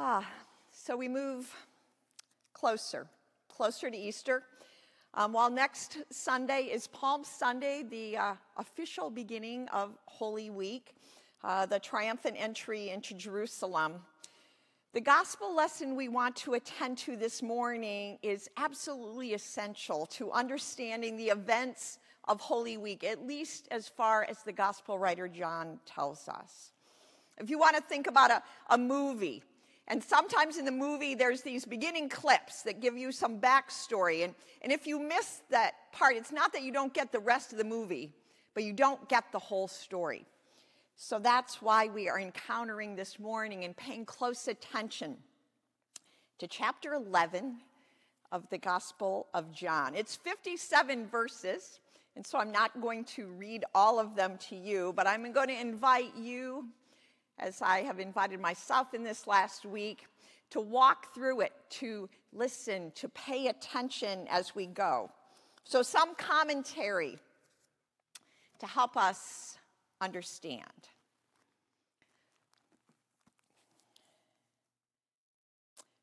Ah, so we move closer, closer to Easter. Um, while next Sunday is Palm Sunday, the uh, official beginning of Holy Week, uh, the triumphant entry into Jerusalem. The gospel lesson we want to attend to this morning is absolutely essential to understanding the events of Holy Week, at least as far as the gospel writer John tells us. If you want to think about a, a movie, and sometimes in the movie, there's these beginning clips that give you some backstory. And, and if you miss that part, it's not that you don't get the rest of the movie, but you don't get the whole story. So that's why we are encountering this morning and paying close attention to chapter 11 of the Gospel of John. It's 57 verses, and so I'm not going to read all of them to you, but I'm going to invite you as I have invited myself in this last week, to walk through it, to listen, to pay attention as we go. So, some commentary to help us understand.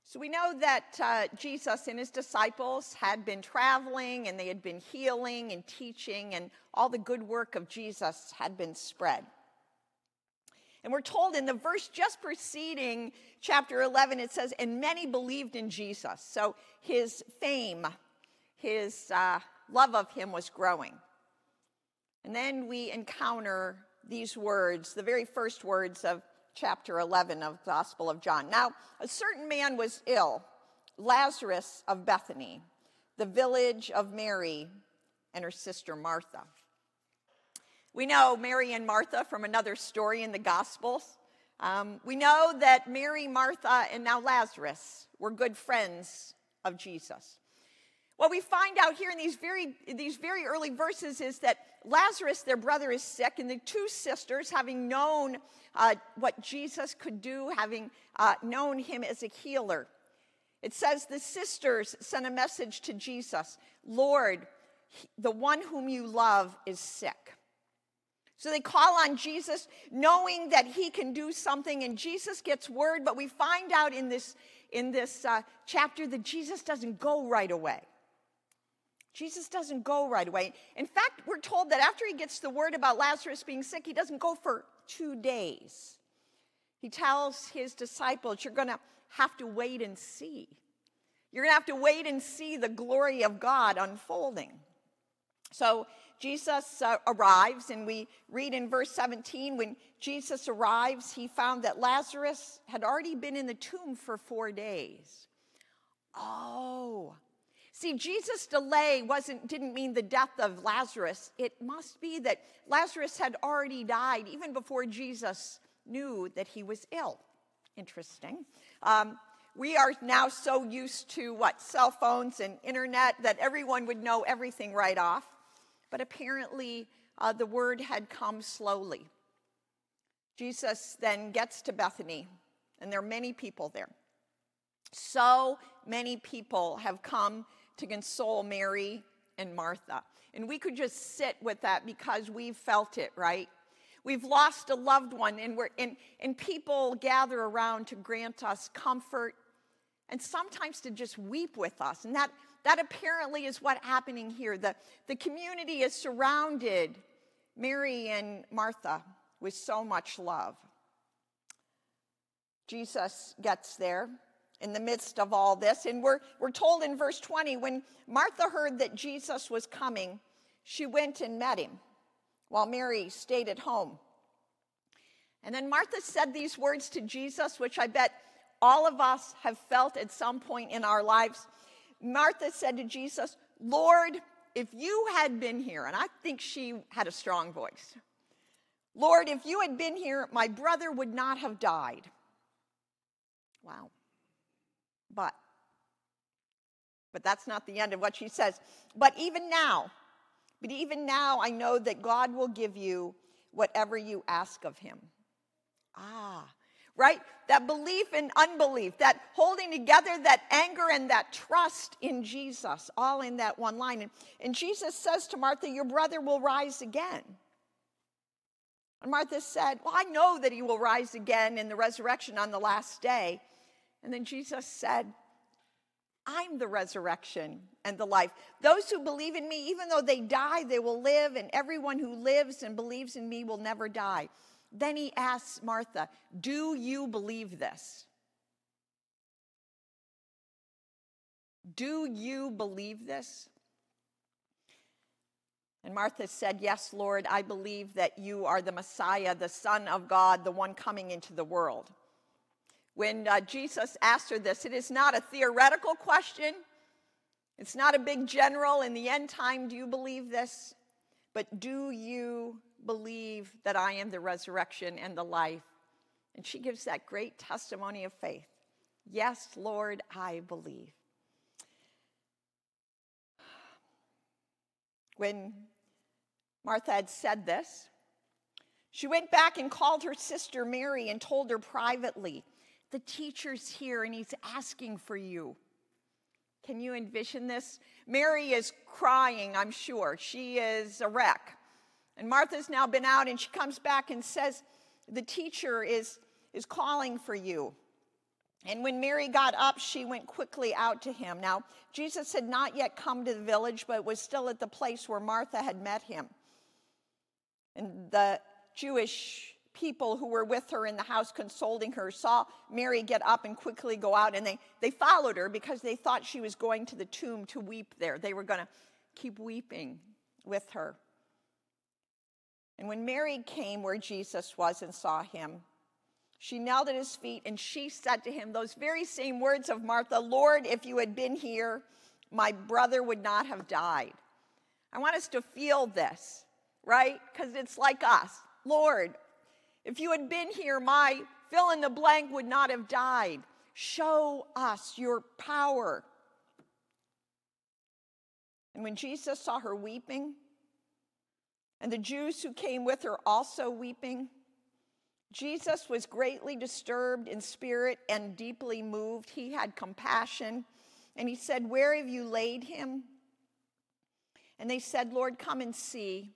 So, we know that uh, Jesus and his disciples had been traveling and they had been healing and teaching, and all the good work of Jesus had been spread. And we're told in the verse just preceding chapter 11, it says, And many believed in Jesus. So his fame, his uh, love of him was growing. And then we encounter these words, the very first words of chapter 11 of the Gospel of John. Now, a certain man was ill, Lazarus of Bethany, the village of Mary and her sister Martha. We know Mary and Martha from another story in the Gospels. Um, we know that Mary, Martha, and now Lazarus were good friends of Jesus. What we find out here in these very, these very early verses is that Lazarus, their brother, is sick, and the two sisters, having known uh, what Jesus could do, having uh, known him as a healer, it says the sisters sent a message to Jesus Lord, the one whom you love is sick. So they call on Jesus knowing that he can do something, and Jesus gets word, but we find out in this, in this uh, chapter that Jesus doesn't go right away. Jesus doesn't go right away. In fact, we're told that after he gets the word about Lazarus being sick, he doesn't go for two days. He tells his disciples, You're going to have to wait and see. You're going to have to wait and see the glory of God unfolding. So Jesus uh, arrives, and we read in verse 17 when Jesus arrives, he found that Lazarus had already been in the tomb for four days. Oh, see, Jesus' delay wasn't, didn't mean the death of Lazarus. It must be that Lazarus had already died even before Jesus knew that he was ill. Interesting. Um, we are now so used to what cell phones and internet that everyone would know everything right off but apparently uh, the word had come slowly. Jesus then gets to Bethany, and there are many people there. So many people have come to console Mary and Martha. And we could just sit with that because we've felt it, right? We've lost a loved one, and, we're, and, and people gather around to grant us comfort and sometimes to just weep with us. And that, that apparently is what's happening here. The, the community is surrounded, Mary and Martha, with so much love. Jesus gets there in the midst of all this. And we're, we're told in verse 20 when Martha heard that Jesus was coming, she went and met him while Mary stayed at home. And then Martha said these words to Jesus, which I bet all of us have felt at some point in our lives. Martha said to Jesus, Lord, if you had been here, and I think she had a strong voice, Lord, if you had been here, my brother would not have died. Wow. But, but that's not the end of what she says. But even now, but even now, I know that God will give you whatever you ask of him. Ah, right? That belief and unbelief, that holding together, that anger and that trust in Jesus, all in that one line. And, and Jesus says to Martha, Your brother will rise again. And Martha said, Well, I know that he will rise again in the resurrection on the last day. And then Jesus said, I'm the resurrection and the life. Those who believe in me, even though they die, they will live, and everyone who lives and believes in me will never die. Then he asks Martha, Do you believe this? Do you believe this? And Martha said, Yes, Lord, I believe that you are the Messiah, the Son of God, the one coming into the world. When uh, Jesus asked her this, it is not a theoretical question. It's not a big general in the end time. Do you believe this? But do you believe that I am the resurrection and the life? And she gives that great testimony of faith. Yes, Lord, I believe. When Martha had said this, she went back and called her sister Mary and told her privately, The teacher's here and he's asking for you. Can you envision this? Mary is crying, I'm sure. She is a wreck. And Martha's now been out and she comes back and says, The teacher is, is calling for you. And when Mary got up, she went quickly out to him. Now, Jesus had not yet come to the village, but was still at the place where Martha had met him. And the Jewish people who were with her in the house consoling her saw Mary get up and quickly go out, and they, they followed her because they thought she was going to the tomb to weep there. They were going to keep weeping with her. And when Mary came where Jesus was and saw him, she knelt at his feet and she said to him those very same words of Martha Lord, if you had been here, my brother would not have died. I want us to feel this, right? Because it's like us. Lord, if you had been here, my fill in the blank would not have died. Show us your power. And when Jesus saw her weeping, and the Jews who came with her also weeping, Jesus was greatly disturbed in spirit and deeply moved. He had compassion. And he said, Where have you laid him? And they said, Lord, come and see.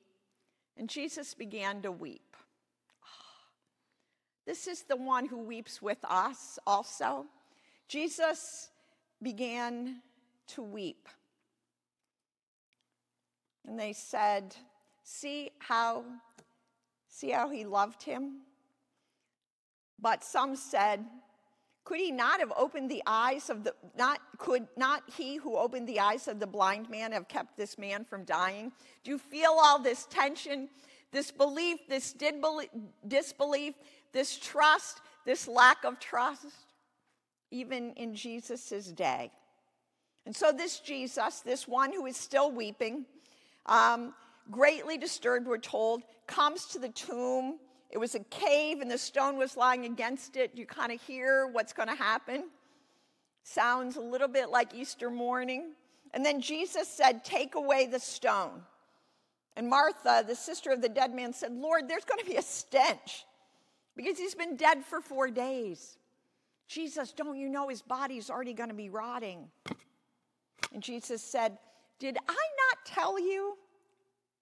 And Jesus began to weep. Ah, this is the one who weeps with us also. Jesus began to weep. And they said, See how see how he loved him? But some said, could he not have opened the eyes of the not could not he who opened the eyes of the blind man have kept this man from dying? Do you feel all this tension, this belief, this disbelief, this trust, this lack of trust, even in Jesus' day? And so, this Jesus, this one who is still weeping, um, greatly disturbed, we're told, comes to the tomb it was a cave and the stone was lying against it. You kind of hear what's going to happen. Sounds a little bit like Easter morning. And then Jesus said, Take away the stone. And Martha, the sister of the dead man, said, Lord, there's going to be a stench because he's been dead for four days. Jesus, don't you know his body's already going to be rotting? And Jesus said, Did I not tell you?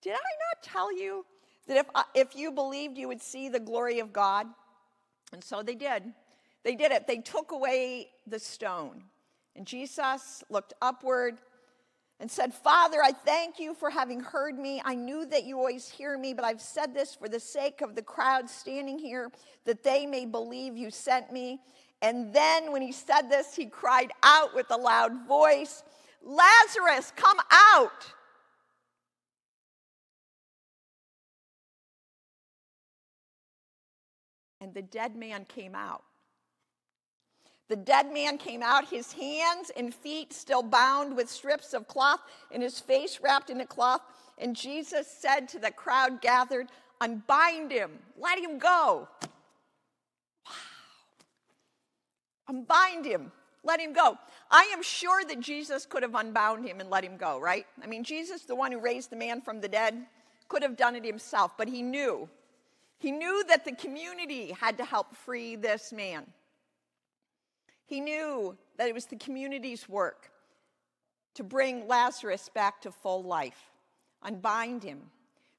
Did I not tell you that if, uh, if you believed, you would see the glory of God. And so they did. They did it. They took away the stone. And Jesus looked upward and said, Father, I thank you for having heard me. I knew that you always hear me, but I've said this for the sake of the crowd standing here, that they may believe you sent me. And then when he said this, he cried out with a loud voice, Lazarus, come out. And the dead man came out. The dead man came out, his hands and feet still bound with strips of cloth, and his face wrapped in a cloth. And Jesus said to the crowd gathered, Unbind him, let him go. Wow. Unbind him, let him go. I am sure that Jesus could have unbound him and let him go, right? I mean, Jesus, the one who raised the man from the dead, could have done it himself, but he knew he knew that the community had to help free this man. He knew that it was the community's work to bring Lazarus back to full life, unbind him,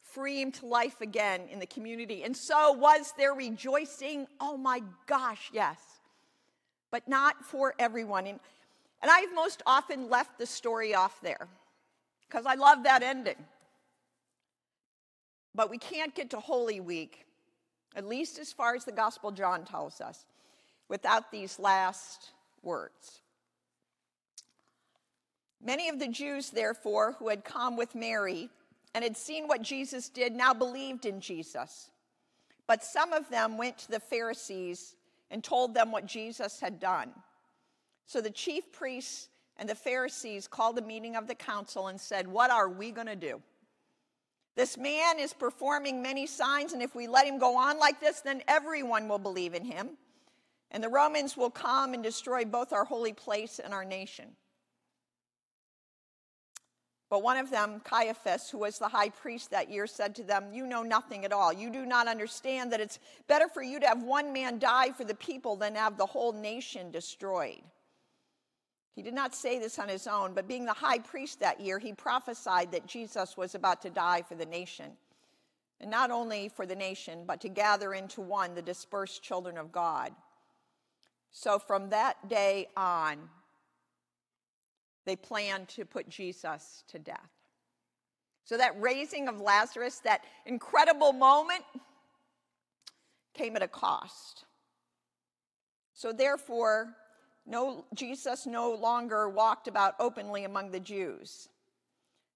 free him to life again in the community. And so was there rejoicing? Oh my gosh, yes. but not for everyone. And, and I've most often left the story off there because I love that ending. But we can't get to Holy Week, at least as far as the Gospel John tells us, without these last words. Many of the Jews, therefore, who had come with Mary and had seen what Jesus did now believed in Jesus. But some of them went to the Pharisees and told them what Jesus had done. So the chief priests and the Pharisees called a meeting of the council and said, What are we going to do? This man is performing many signs, and if we let him go on like this, then everyone will believe in him. And the Romans will come and destroy both our holy place and our nation. But one of them, Caiaphas, who was the high priest that year, said to them, You know nothing at all. You do not understand that it's better for you to have one man die for the people than have the whole nation destroyed. He did not say this on his own, but being the high priest that year, he prophesied that Jesus was about to die for the nation. And not only for the nation, but to gather into one the dispersed children of God. So from that day on, they planned to put Jesus to death. So that raising of Lazarus, that incredible moment, came at a cost. So therefore, no, Jesus no longer walked about openly among the Jews,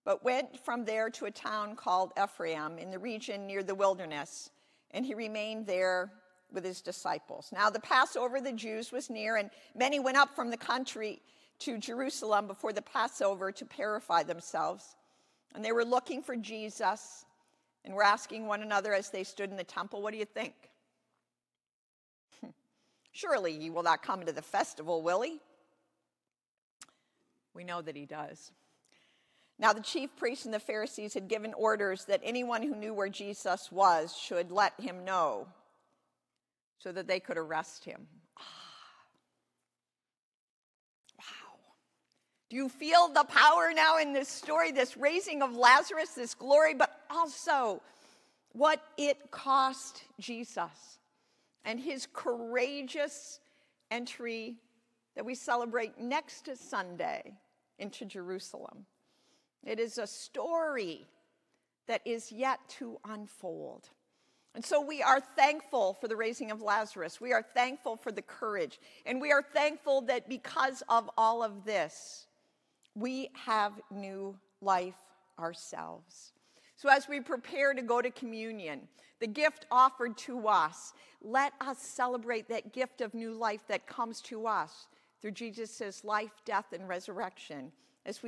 but went from there to a town called Ephraim in the region near the wilderness, and he remained there with his disciples. Now, the Passover of the Jews was near, and many went up from the country to Jerusalem before the Passover to purify themselves. And they were looking for Jesus and were asking one another as they stood in the temple, What do you think? Surely he will not come to the festival, will he? We know that he does. Now, the chief priests and the Pharisees had given orders that anyone who knew where Jesus was should let him know so that they could arrest him. Ah. Wow. Do you feel the power now in this story, this raising of Lazarus, this glory, but also what it cost Jesus and his courageous entry that we celebrate next Sunday into Jerusalem? It is a story that is yet to unfold. And so we are thankful for the raising of Lazarus. We are thankful for the courage. And we are thankful that because of all of this, we have new life ourselves. So, as we prepare to go to communion, the gift offered to us, let us celebrate that gift of new life that comes to us. Through Jesus' life, death, and resurrection